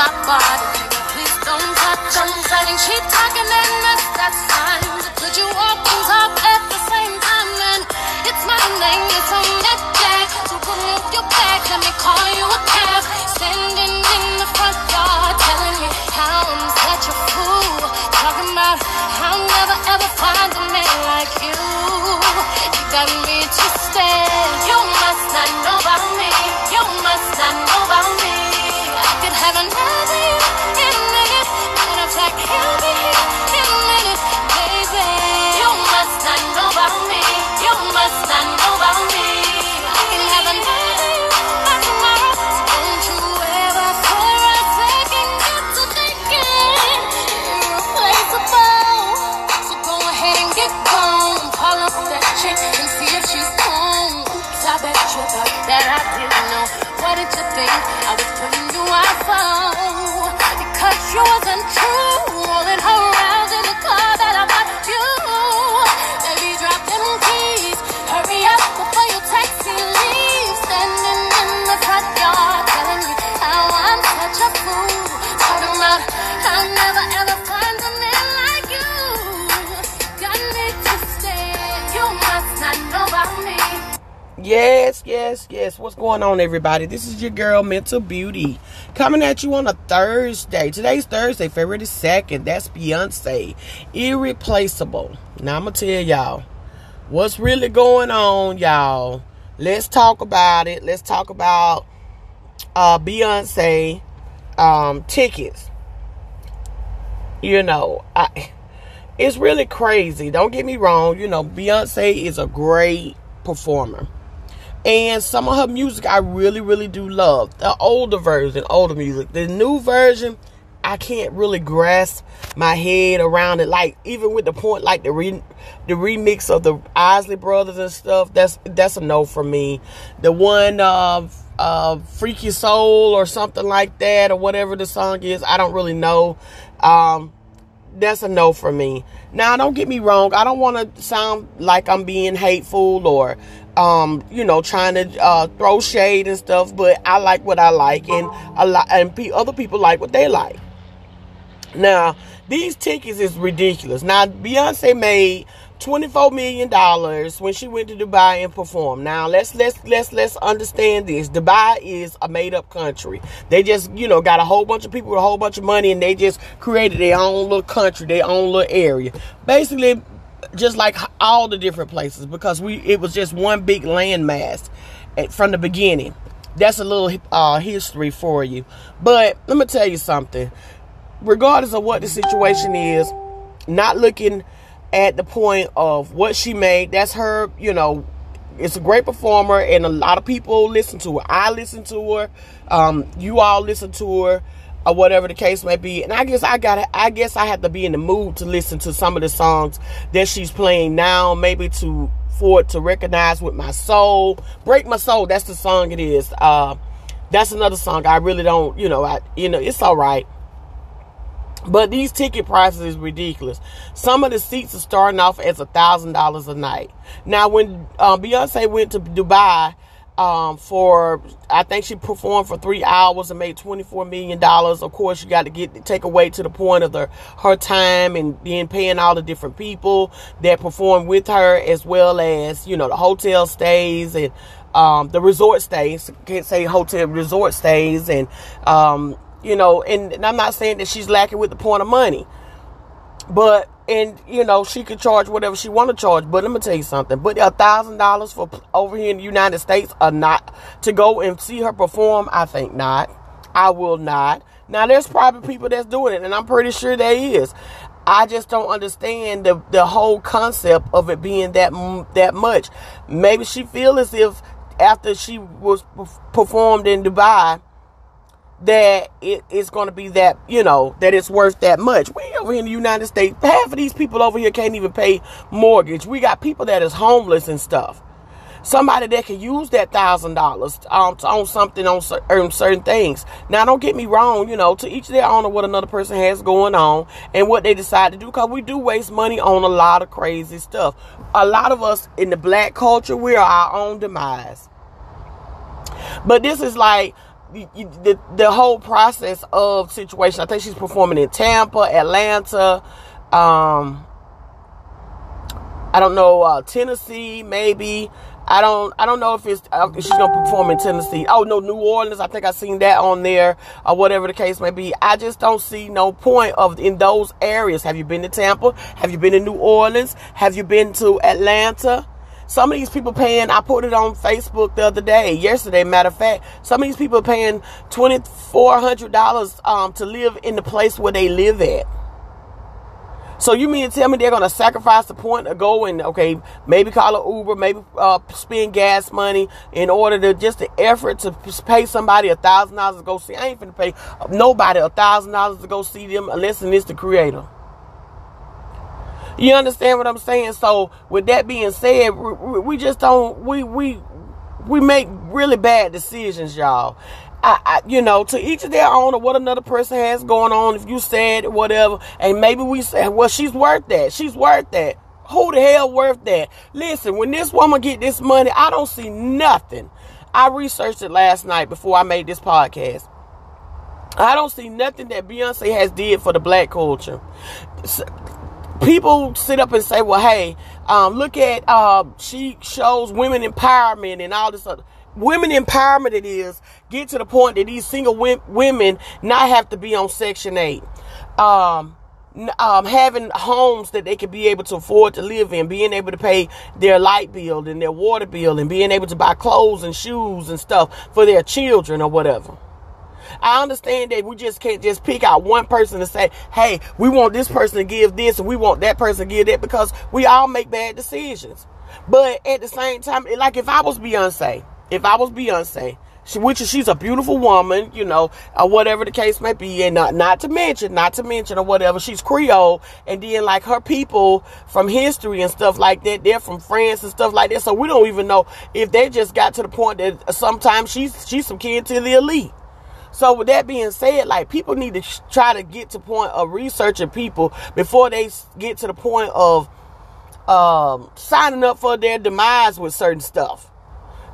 my body. Please don't touch, don't touch. And keep talking and that's, that's fine. Could you walk and talk at the same time? And it's my name, it's on that jack. So remove your back, let me call you a cab. Standing in the front yard, telling me how I'm such a fool. Talking about I'll never ever find a man like you. You got me twisted. You must not know about me. You must not know about me. You be here. You must not know about me. You must not know about me. Yes, yes, yes. What's going on, everybody? This is your girl, Mental Beauty, coming at you on a Thursday. Today's Thursday, February the 2nd. That's Beyonce. Irreplaceable. Now, I'm going to tell y'all what's really going on, y'all. Let's talk about it. Let's talk about uh, Beyonce um, tickets. You know, I, it's really crazy. Don't get me wrong. You know, Beyonce is a great performer. And some of her music I really, really do love. The older version, older music. The new version, I can't really grasp my head around it. Like even with the point, like the re, the remix of the Isley Brothers and stuff. That's that's a no for me. The one uh, uh, Freaky Soul or something like that, or whatever the song is, I don't really know. Um, that's a no for me. Now, don't get me wrong. I don't want to sound like I'm being hateful or, um, you know, trying to uh, throw shade and stuff. But I like what I like, and a lot, and pe- other people like what they like. Now, these tickets is ridiculous. Now, Beyonce made twenty-four million dollars when she went to Dubai and performed. Now, let's let's let's let's understand this. Dubai is a made-up country. They just, you know, got a whole bunch of people with a whole bunch of money, and they just created their own little country, their own little area. Basically, just like all the different places, because we it was just one big landmass from the beginning. That's a little uh, history for you. But let me tell you something regardless of what the situation is, not looking at the point of what she made. That's her, you know, it's a great performer and a lot of people listen to her. I listen to her. Um, you all listen to her or whatever the case may be. And I guess I got I guess I have to be in the mood to listen to some of the songs that she's playing now, maybe to for it to recognize with my soul. Break my soul, that's the song it is. Uh that's another song I really don't, you know, I you know, it's all right. But these ticket prices is ridiculous. Some of the seats are starting off as a thousand dollars a night. Now, when uh, Beyonce went to Dubai um, for, I think she performed for three hours and made twenty four million dollars. Of course, you got to get take away to the point of the her time and then paying all the different people that performed with her, as well as you know the hotel stays and um, the resort stays. Can't say hotel resort stays and. Um, you know, and, and I'm not saying that she's lacking with the point of money, but and you know she could charge whatever she want to charge. But let me tell you something. But a thousand dollars for over here in the United States are not to go and see her perform. I think not. I will not. Now there's probably people that's doing it, and I'm pretty sure there is. I just don't understand the the whole concept of it being that that much. Maybe she feel as if after she was performed in Dubai that it is going to be that you know that it's worth that much. We over in the United States, half of these people over here can't even pay mortgage. We got people that is homeless and stuff. Somebody that can use that thousand dollars um on something on certain, certain things. Now, don't get me wrong. You know, to each their own of what another person has going on and what they decide to do. Because we do waste money on a lot of crazy stuff. A lot of us in the black culture, we are our own demise. But this is like the, the whole process of situation. I think she's performing in Tampa, Atlanta, um, I don't know, uh, Tennessee, maybe. I don't, I don't know if it's uh, if she's gonna perform in Tennessee. Oh no, New Orleans. I think I seen that on there, or whatever the case may be. I just don't see no point of in those areas. Have you been to Tampa? Have you been to New Orleans? Have you been to Atlanta? Some of these people paying, I put it on Facebook the other day, yesterday, matter of fact, some of these people paying $2,400 um, to live in the place where they live at. So you mean to tell me they're going to sacrifice the point of go and, okay, maybe call an Uber, maybe uh, spend gas money in order to just the effort to pay somebody a thousand dollars to go see. I ain't finna pay nobody a thousand dollars to go see them unless it's the creator. You understand what I'm saying? So with that being said, we just don't we we we make really bad decisions, y'all. I, I, you know, to each of their own or what another person has going on. If you said whatever, and maybe we said, well, she's worth that. She's worth that. Who the hell worth that? Listen, when this woman get this money, I don't see nothing. I researched it last night before I made this podcast. I don't see nothing that Beyonce has did for the black culture people sit up and say, well, hey, um, look at, uh, she shows women empowerment and all this other. Women empowerment it is get to the point that these single women not have to be on Section 8. Um, um, having homes that they can be able to afford to live in, being able to pay their light bill and their water bill, and being able to buy clothes and shoes and stuff for their children or whatever. I understand that we just can't just pick out one person and say, hey, we want this person to give this and we want that person to give that because we all make bad decisions. But at the same time, like if I was Beyonce, if I was Beyonce, she, which is she's a beautiful woman, you know, or whatever the case may be, and not not to mention, not to mention or whatever, she's Creole, and then like her people from history and stuff like that, they're from France and stuff like that. So we don't even know if they just got to the point that sometimes she's she's some kid to the elite. So with that being said, like people need to try to get to point of researching people before they get to the point of um, signing up for their demise with certain stuff.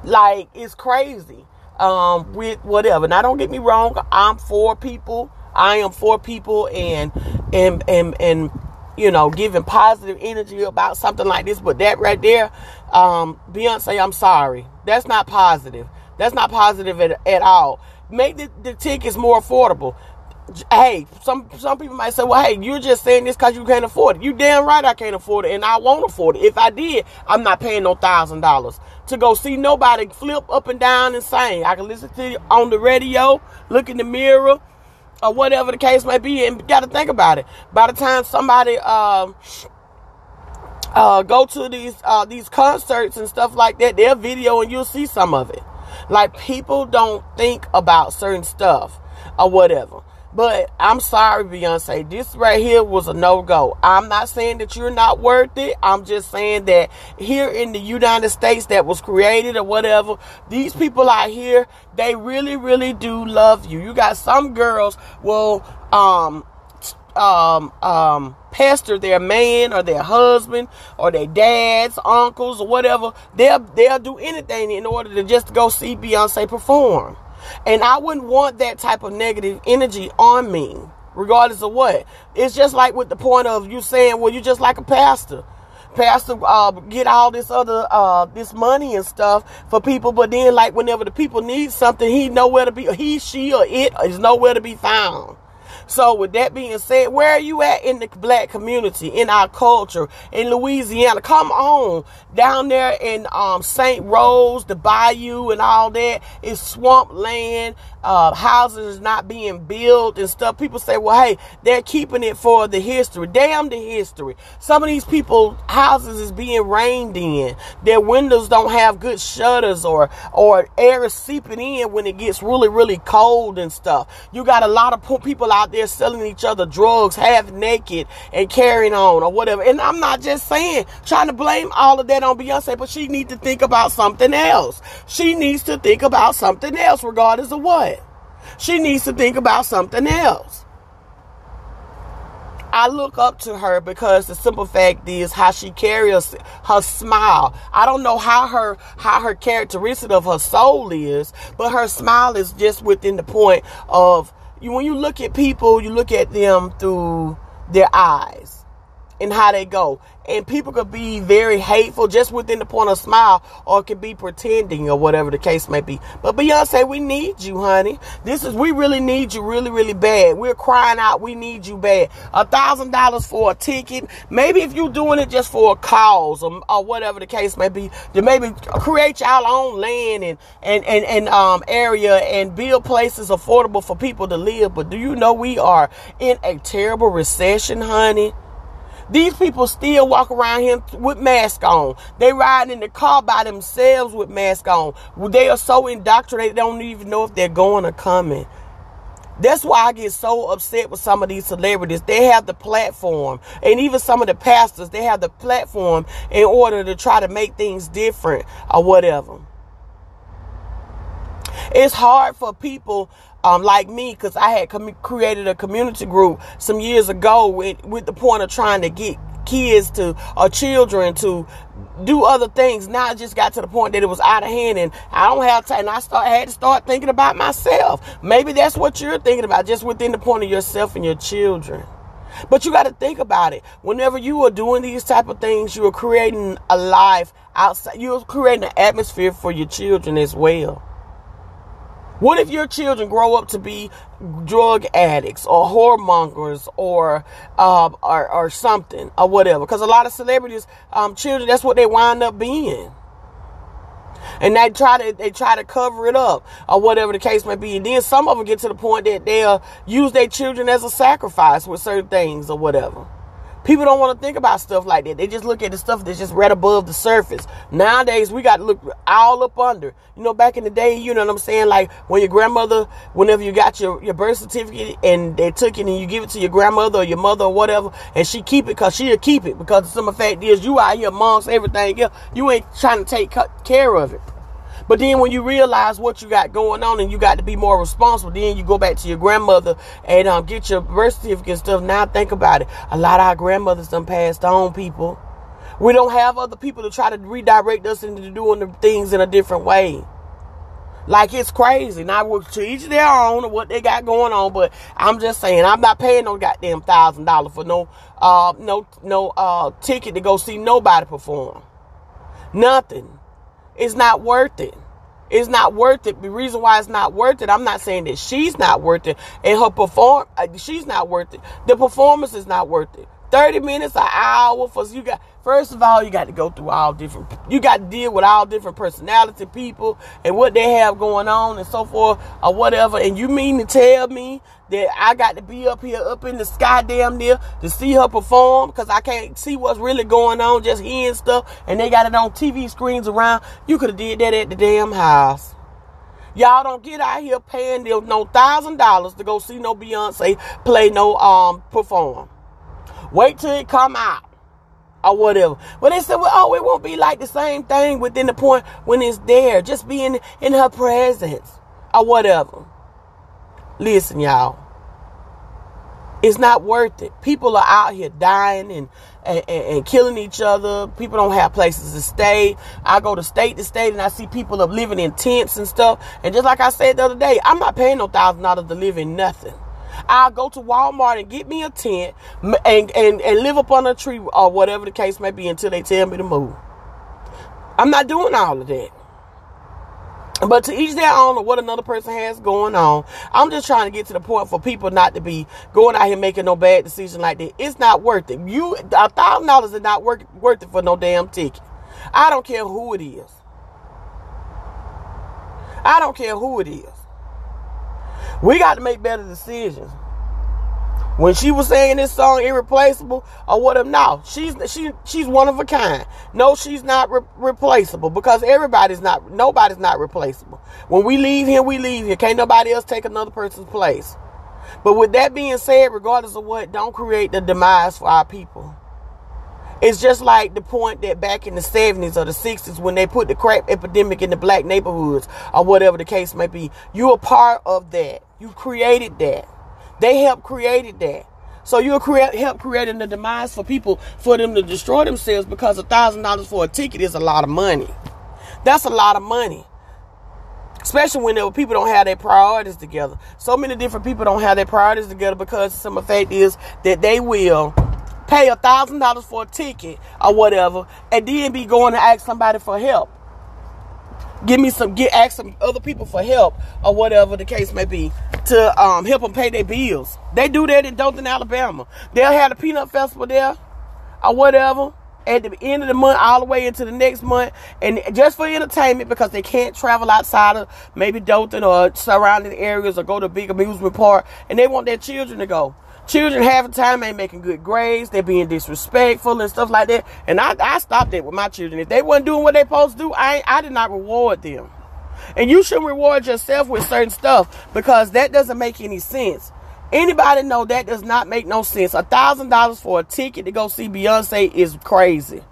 Like it's crazy um, with whatever. Now don't get me wrong, I'm for people. I am for people and and and and you know giving positive energy about something like this. But that right there, um, Beyonce, I'm sorry, that's not positive. That's not positive at, at all make the, the tickets more affordable. Hey, some some people might say, "Well, hey, you're just saying this because you can't afford it." You damn right I can't afford it, and I won't afford it. If I did, I'm not paying no thousand dollars to go see nobody flip up and down and sing. I can listen to it on the radio, look in the mirror, or whatever the case may be, and got to think about it. By the time somebody um, uh, go to these uh, these concerts and stuff like that, they'll video and you'll see some of it. Like people don't think about certain stuff or whatever. But I'm sorry, Beyonce. This right here was a no go. I'm not saying that you're not worth it. I'm just saying that here in the United States that was created or whatever, these people out here, they really, really do love you. You got some girls will um um, um, pester their man or their husband or their dads, uncles, or whatever. They'll they'll do anything in order to just go see Beyonce perform. And I wouldn't want that type of negative energy on me, regardless of what. It's just like with the point of you saying, well, you're just like a pastor pastor uh, get all this other uh, this money and stuff for people, but then like whenever the people need something, he nowhere to be. He, she, or it is nowhere to be found. So with that being said, where are you at in the black community, in our culture, in Louisiana? Come on. Down there in um, St. Rose, the bayou and all that is swamp land uh, houses not being built and stuff. People say, well, hey, they're keeping it for the history. Damn the history. Some of these people houses is being rained in. Their windows don't have good shutters or or air is seeping in when it gets really really cold and stuff. You got a lot of people out there selling each other drugs half naked and carrying on or whatever. And I'm not just saying trying to blame all of that on Beyonce, but she needs to think about something else. She needs to think about something else regardless of what. She needs to think about something else. I look up to her because the simple fact is how she carries her smile. I don't know how her how her characteristic of her soul is, but her smile is just within the point of you when you look at people, you look at them through their eyes and how they go. And people could be very hateful just within the point of smile, or could be pretending, or whatever the case may be. But Beyonce, we need you, honey. This is we really need you, really, really bad. We're crying out, we need you bad. A thousand dollars for a ticket. Maybe if you're doing it just for a cause, or, or whatever the case may be, to maybe create your own land and and and, and um area and build places affordable for people to live. But do you know we are in a terrible recession, honey? These people still walk around here with masks on. They ride in the car by themselves with masks on. They are so indoctrinated, they don't even know if they're going or coming. That's why I get so upset with some of these celebrities. They have the platform, and even some of the pastors, they have the platform in order to try to make things different or whatever. It's hard for people um, like me because I had com- created a community group some years ago with, with the point of trying to get kids to or children to do other things. Now I just got to the point that it was out of hand and I don't have time. And I start I had to start thinking about myself. Maybe that's what you're thinking about, just within the point of yourself and your children. But you got to think about it. Whenever you are doing these type of things, you are creating a life outside. You're creating an atmosphere for your children as well. What if your children grow up to be drug addicts or whoremongers or, uh, or, or something or whatever? Because a lot of celebrities, um, children, that's what they wind up being. And they try to they try to cover it up or whatever the case may be. And then some of them get to the point that they'll use their children as a sacrifice with certain things or whatever. People don't want to think about stuff like that. They just look at the stuff that's just right above the surface. Nowadays, we got to look all up under. You know, back in the day, you know what I'm saying? Like when your grandmother, whenever you got your, your birth certificate and they took it and you give it to your grandmother or your mother or whatever, and she keep it because she'll keep it because the fact is you out here amongst everything else. You ain't trying to take care of it. But then when you realize what you got going on and you got to be more responsible, then you go back to your grandmother and um, get your birth certificate and stuff. Now think about it. A lot of our grandmothers done passed on people. We don't have other people to try to redirect us into doing the things in a different way. Like it's crazy. Now to each their own what they got going on, but I'm just saying I'm not paying no goddamn thousand dollars for no uh no no uh ticket to go see nobody perform. Nothing. It's not worth it. It's not worth it. The reason why it's not worth it, I'm not saying that she's not worth it, and her perform, uh, she's not worth it. The performance is not worth it. 30 minutes, an hour for you got first of all, you got to go through all different you got to deal with all different personality people and what they have going on and so forth or whatever. And you mean to tell me that I got to be up here up in the sky damn near to see her perform because I can't see what's really going on, just hearing stuff, and they got it on TV screens around. You could have did that at the damn house. Y'all don't get out here paying them no thousand dollars to go see no Beyonce play no um perform. Wait till it come out or whatever. But they said, well, oh, it won't be like the same thing within the point when it's there. Just being in her presence or whatever. Listen, y'all. It's not worth it. People are out here dying and, and, and, killing each other. People don't have places to stay. I go to state to state and I see people are living in tents and stuff. And just like I said the other day, I'm not paying no thousand dollars to live in nothing. I'll go to Walmart and get me a tent and, and, and live up on a tree or whatever the case may be until they tell me to move. I'm not doing all of that. But to each their own of what another person has going on. I'm just trying to get to the point for people not to be going out here making no bad decision like that. It's not worth it. You a thousand dollars is not worth worth it for no damn ticket. I don't care who it is. I don't care who it is. We got to make better decisions. When she was saying this song irreplaceable or whatever, no, she's she she's one of a kind. No, she's not re- replaceable because everybody's not nobody's not replaceable. When we leave here, we leave here. Can't nobody else take another person's place. But with that being said, regardless of what, don't create the demise for our people. It's just like the point that back in the 70s or the 60s when they put the crack epidemic in the black neighborhoods or whatever the case may be. You're a part of that. You created that. They helped created that. So you'll create help creating the demise for people for them to destroy themselves because a thousand dollars for a ticket is a lot of money. That's a lot of money. Especially when people don't have their priorities together. So many different people don't have their priorities together because some effect is that they will pay a thousand dollars for a ticket or whatever, and then be going to ask somebody for help. Give me some, get ask some other people for help or whatever the case may be to um, help them pay their bills. They do that in Dothan, Alabama. They'll have a peanut festival there or whatever at the end of the month all the way into the next month and just for entertainment because they can't travel outside of maybe Dothan or surrounding areas or go to big amusement park and they want their children to go. Children half the time ain't making good grades. They're being disrespectful and stuff like that. And I, I stopped it with my children. If they wasn't doing what they supposed to do, I, I did not reward them. And you should reward yourself with certain stuff because that doesn't make any sense. Anybody know that does not make no sense. A thousand dollars for a ticket to go see Beyonce is crazy.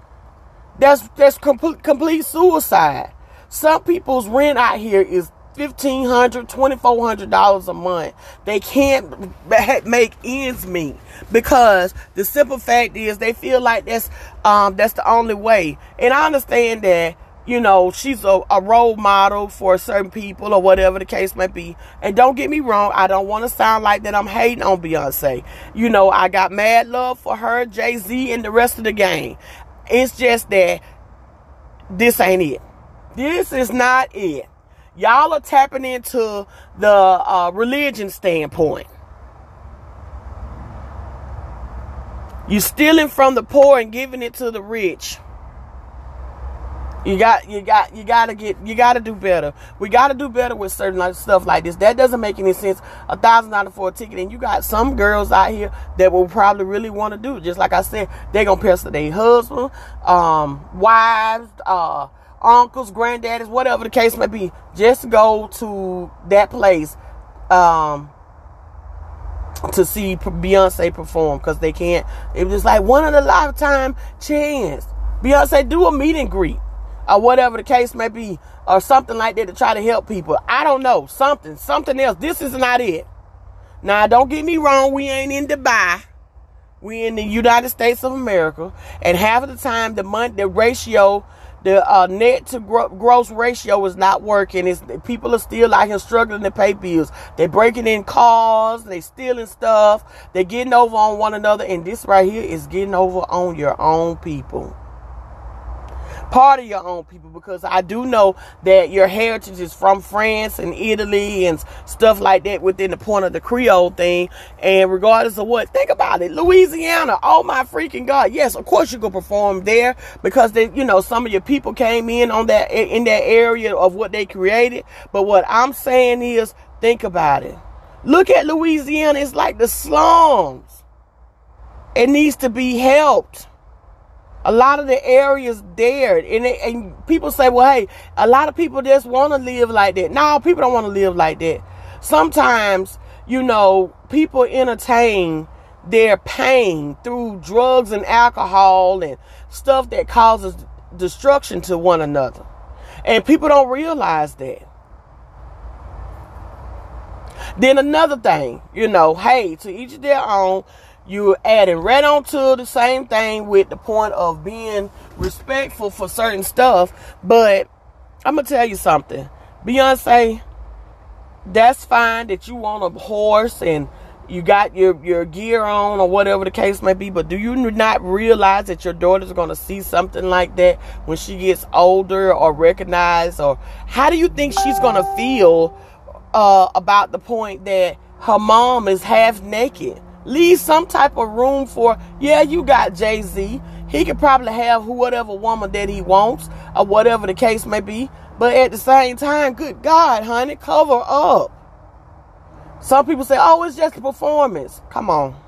That's that's complete complete suicide. Some people's rent out here is $1,500, $2,400 a month. They can't make ends meet because the simple fact is they feel like that's, um, that's the only way. And I understand that, you know, she's a, a role model for certain people or whatever the case may be. And don't get me wrong, I don't want to sound like that I'm hating on Beyonce. You know, I got mad love for her, Jay Z, and the rest of the gang. It's just that this ain't it. This is not it. Y'all are tapping into the uh, religion standpoint. You're stealing from the poor and giving it to the rich. You got, you got, you gotta get, you gotta do better. We gotta do better with certain stuff like this. That doesn't make any sense. A thousand dollars for a ticket, and you got some girls out here that will probably really want to do. Just like I said, they're gonna pester their husband, um, wives, uh, uncles, granddaddies, whatever the case may be, just go to that place um, to see Beyonce perform because they can't. It was like one in a lifetime chance. Beyonce do a meet and greet or whatever the case may be, or something like that to try to help people. I don't know something, something else. This is not it. Now, don't get me wrong. We ain't in Dubai. We in the United States of America, and half of the time the month the ratio the uh, net to gro- gross ratio is not working. It's, people are still out here struggling to pay bills. They're breaking in cars. They're stealing stuff. They're getting over on one another. And this right here is getting over on your own people part of your own people because I do know that your heritage is from France and Italy and stuff like that within the point of the Creole thing. And regardless of what, think about it. Louisiana, oh my freaking God. Yes, of course you can perform there because they, you know, some of your people came in on that, in that area of what they created. But what I'm saying is, think about it. Look at Louisiana. It's like the slums. It needs to be helped a lot of the areas there and, it, and people say well hey a lot of people just want to live like that. No people don't want to live like that. Sometimes you know people entertain their pain through drugs and alcohol and stuff that causes destruction to one another and people don't realize that. Then another thing you know hey to each their own you're adding right on to the same thing with the point of being respectful for certain stuff. But I'm gonna tell you something, Beyonce. That's fine that you want a horse and you got your your gear on or whatever the case may be. But do you not realize that your daughter's gonna see something like that when she gets older or recognized? Or how do you think she's gonna feel uh, about the point that her mom is half naked? Leave some type of room for, yeah, you got Jay Z. He could probably have whatever woman that he wants, or whatever the case may be. But at the same time, good God, honey, cover up. Some people say, oh, it's just a performance. Come on.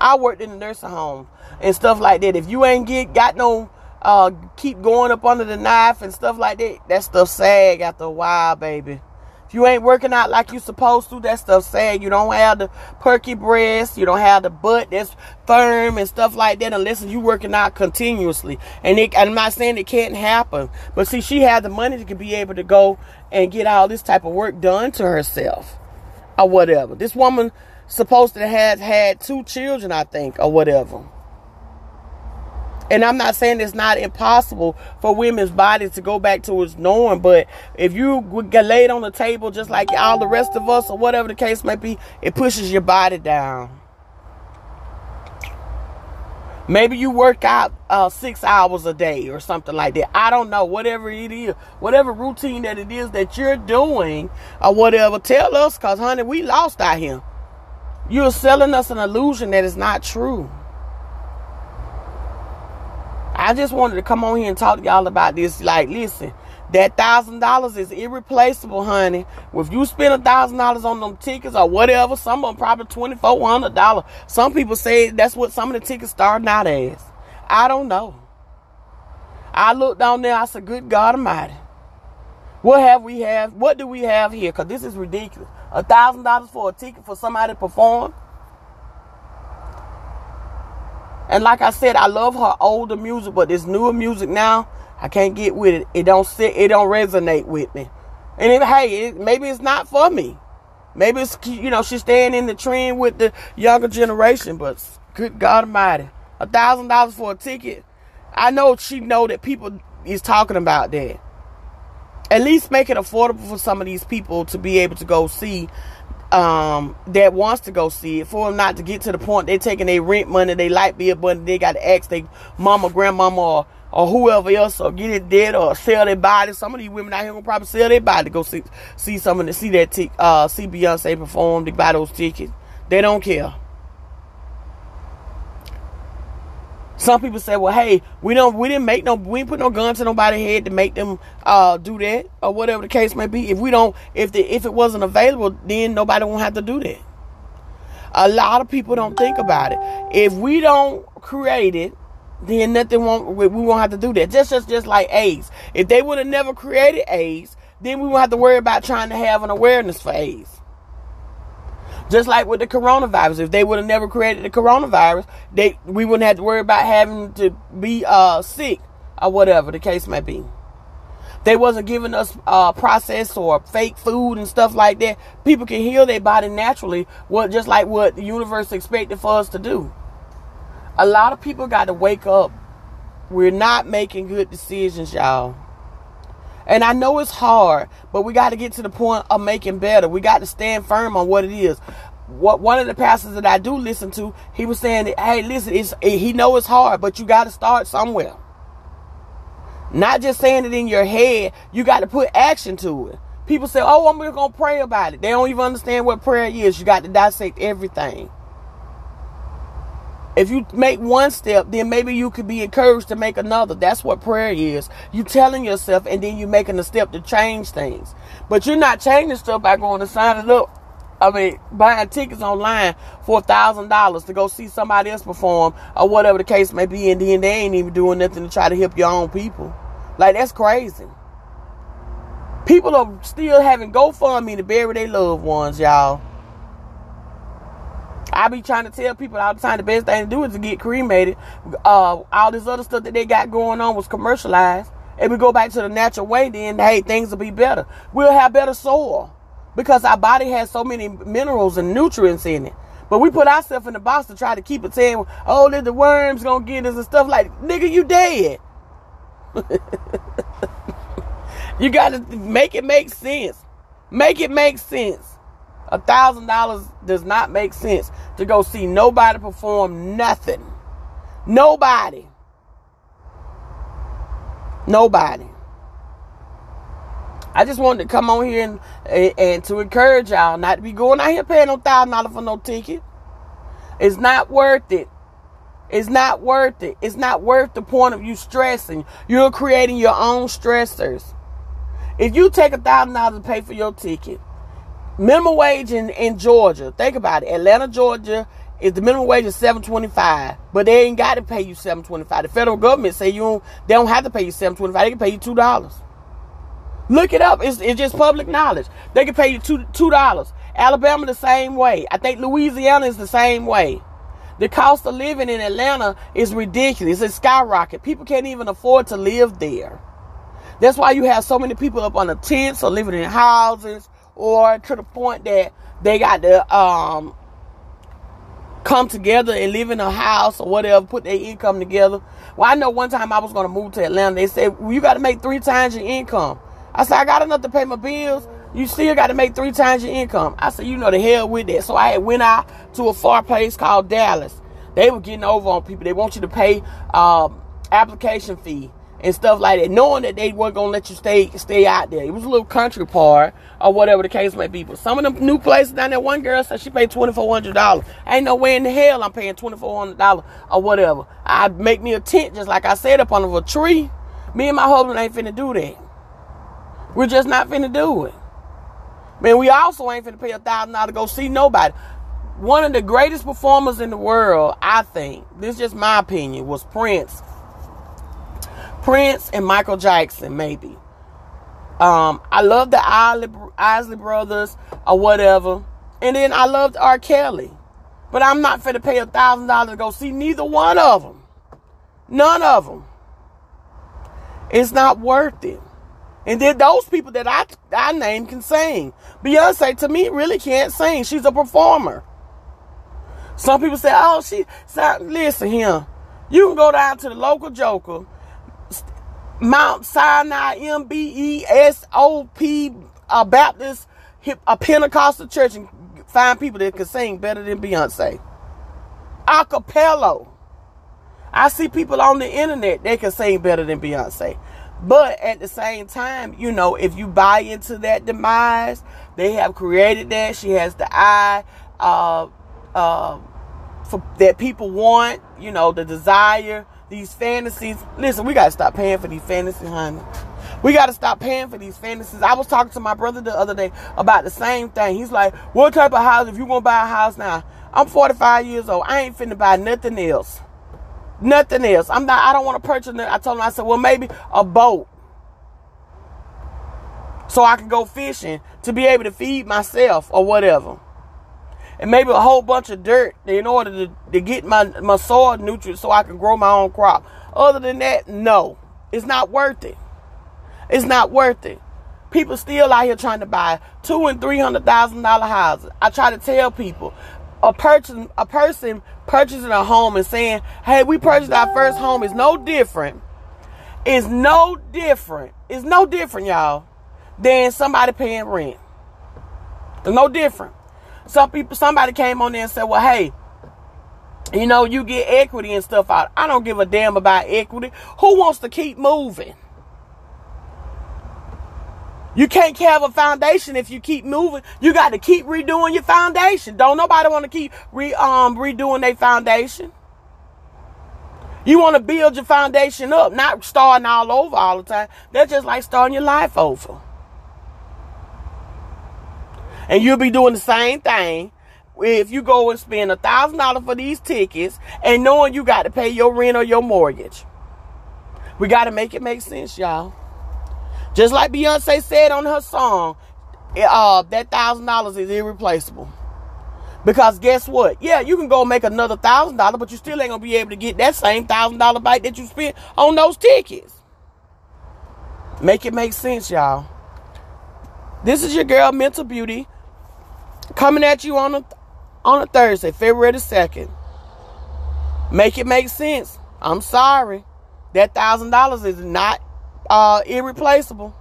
I worked in the nursing home and stuff like that. If you ain't get got no uh keep going up under the knife and stuff like that, that stuff sag after a while, baby you ain't working out like you supposed to, that stuff sad. You don't have the perky breast, you don't have the butt that's firm and stuff like that unless you working out continuously. And it, I'm not saying it can't happen, but see, she had the money to be able to go and get all this type of work done to herself or whatever. This woman supposed to have had two children, I think, or whatever. And I'm not saying it's not impossible for women's bodies to go back to its norm, but if you get laid on the table just like all the rest of us, or whatever the case may be, it pushes your body down. Maybe you work out uh, six hours a day or something like that. I don't know. Whatever it is, whatever routine that it is that you're doing or whatever, tell us because, honey, we lost out here. You're selling us an illusion that is not true. I just wanted to come on here and talk to y'all about this. Like, listen, that thousand dollars is irreplaceable, honey. If you spend a thousand dollars on them tickets or whatever, some of them probably twenty four hundred dollars. Some people say that's what some of the tickets starting out as. I don't know. I looked down there. I said, "Good God Almighty, what have we have? What do we have here? Because this is ridiculous. A thousand dollars for a ticket for somebody to perform." And like I said, I love her older music, but this newer music now, I can't get with it. It don't sit. It don't resonate with me. And hey, it, maybe it's not for me. Maybe it's you know she's staying in the trend with the younger generation. But good God Almighty, a thousand dollars for a ticket. I know she know that people is talking about that. At least make it affordable for some of these people to be able to go see um, that wants to go see it for them not to get to the point they're taking their rent money, they light bill money, they got to ask their mama, grandmama, or, or whoever else, or get it dead, or sell their body. Some of these women out here will probably sell their body to go see see someone to see that t- uh, see Beyonce perform, to buy those tickets. They don't care. Some people say, "Well, hey, we don't, we didn't make no, we didn't put no gun to nobody's head to make them uh, do that or whatever the case may be. If we don't, if the, if it wasn't available, then nobody won't have to do that. A lot of people don't think about it. If we don't create it, then nothing won't, we won't have to do that. Just, just, just like AIDS. If they would have never created AIDS, then we won't have to worry about trying to have an awareness for AIDS. Just like with the coronavirus, if they would have never created the coronavirus, they we wouldn't have to worry about having to be uh, sick or whatever the case may be. They wasn't giving us uh, processed or fake food and stuff like that. People can heal their body naturally, what just like what the universe expected for us to do. A lot of people got to wake up. We're not making good decisions, y'all. And I know it's hard, but we got to get to the point of making better. We got to stand firm on what it is. What one of the pastors that I do listen to, he was saying, "Hey, listen, it's he know it's hard, but you got to start somewhere. Not just saying it in your head. You got to put action to it. People say, "Oh, I'm gonna pray about it." They don't even understand what prayer is. You got to dissect everything. If you make one step, then maybe you could be encouraged to make another. That's what prayer is. You telling yourself and then you making a step to change things. But you're not changing stuff by going to sign it up. I mean, buying tickets online for thousand dollars to go see somebody else perform or whatever the case may be, and then they ain't even doing nothing to try to help your own people. Like that's crazy. People are still having GoFundMe to bury their loved ones, y'all. I be trying to tell people all the time the best thing to do is to get cremated. Uh, all this other stuff that they got going on was commercialized. And we go back to the natural way, then hey, things will be better. We'll have better soil because our body has so many minerals and nutrients in it. But we put ourselves in the box to try to keep it saying, oh, the worms gonna get us and stuff like, nigga, you dead. you gotta make it make sense. Make it make sense. A thousand dollars does not make sense to go see nobody perform nothing. Nobody. Nobody. I just wanted to come on here and, and, and to encourage y'all not to be going out here paying no thousand dollars for no ticket. It's not worth it. It's not worth it. It's not worth the point of you stressing. You're creating your own stressors. If you take a thousand dollars to pay for your ticket, minimum wage in, in Georgia. Think about it. Atlanta, Georgia is the minimum wage is seven twenty five, but they ain't got to pay you seven twenty five. The federal government say you don't, they don't have to pay you seven twenty five. They can pay you two dollars. Look it up. It's, it's just public knowledge. They can pay you two two dollars. Alabama the same way. I think Louisiana is the same way. The cost of living in Atlanta is ridiculous. It's skyrocket. People can't even afford to live there. That's why you have so many people up on the tents or living in houses or to the point that they got to um come together and live in a house or whatever, put their income together. Well, I know one time I was going to move to Atlanta. They said, well, you got to make three times your income. I said, I got enough to pay my bills. You still got to make three times your income. I said, you know the hell with that. So I went out to a far place called Dallas. They were getting over on people. They want you to pay um, application fee and stuff like that, knowing that they weren't gonna let you stay stay out there. It was a little country part or whatever the case may be. But some of them new places down there, one girl said she paid twenty four hundred dollars. Ain't no way in the hell I'm paying twenty four hundred dollars or whatever. I'd make me a tent just like I said up under a tree. Me and my husband ain't finna do that. We're just not finna do it. Man, we also ain't finna pay a thousand dollars to go see nobody. One of the greatest performers in the world, I think, this is just my opinion, was Prince Prince and Michael Jackson, maybe. Um, I love the Isley, brothers or whatever. And then I loved R. Kelly. But I'm not fit to pay a thousand dollars to go see neither one of them. None of them. It's not worth it. And then those people that I I name can sing. Beyonce to me really can't sing. She's a performer. Some people say, "Oh, she." Listen here, you can go down to the local Joker Mount Sinai MBESOP a Baptist a Pentecostal church and find people that can sing better than Beyonce. Acapella. I see people on the internet that can sing better than Beyonce. But at the same time, you know, if you buy into that demise, they have created that. She has the eye uh, uh, for, that people want, you know, the desire these fantasies. Listen, we gotta stop paying for these fantasies, honey. We gotta stop paying for these fantasies. I was talking to my brother the other day about the same thing. He's like, "What type of house? If you gonna buy a house now, I'm 45 years old. I ain't finna buy nothing else. Nothing else. I'm not. I don't want to purchase. Nothing. I told him. I said, well, maybe a boat." So I can go fishing to be able to feed myself or whatever and maybe a whole bunch of dirt in order to, to get my, my soil nutrients so I can grow my own crop. Other than that, no. It's not worth it. It's not worth it. People still out here trying to buy two and three hundred thousand dollar houses. I try to tell people a person a person purchasing a home and saying, Hey, we purchased our first home is no different. Is no different. It's no different, y'all, than somebody paying rent. It's no different. Some people, somebody came on there and said, well, hey, you know, you get equity and stuff out. I don't give a damn about equity. Who wants to keep moving? You can't have a foundation if you keep moving. You got to keep redoing your foundation. Don't nobody want to keep re, um, redoing their foundation. You want to build your foundation up, not starting all over all the time. That's just like starting your life over. And you'll be doing the same thing if you go and spend a thousand dollars for these tickets and knowing you got to pay your rent or your mortgage. We got to make it make sense, y'all. Just like Beyonce said on her song, uh, that thousand dollars is irreplaceable. Because guess what? Yeah, you can go make another thousand dollars, but you still ain't gonna be able to get that same thousand dollar bite that you spent on those tickets. Make it make sense, y'all. This is your girl, Mental Beauty coming at you on a on a Thursday, February the second. Make it make sense. I'm sorry. That thousand dollars is not uh, irreplaceable.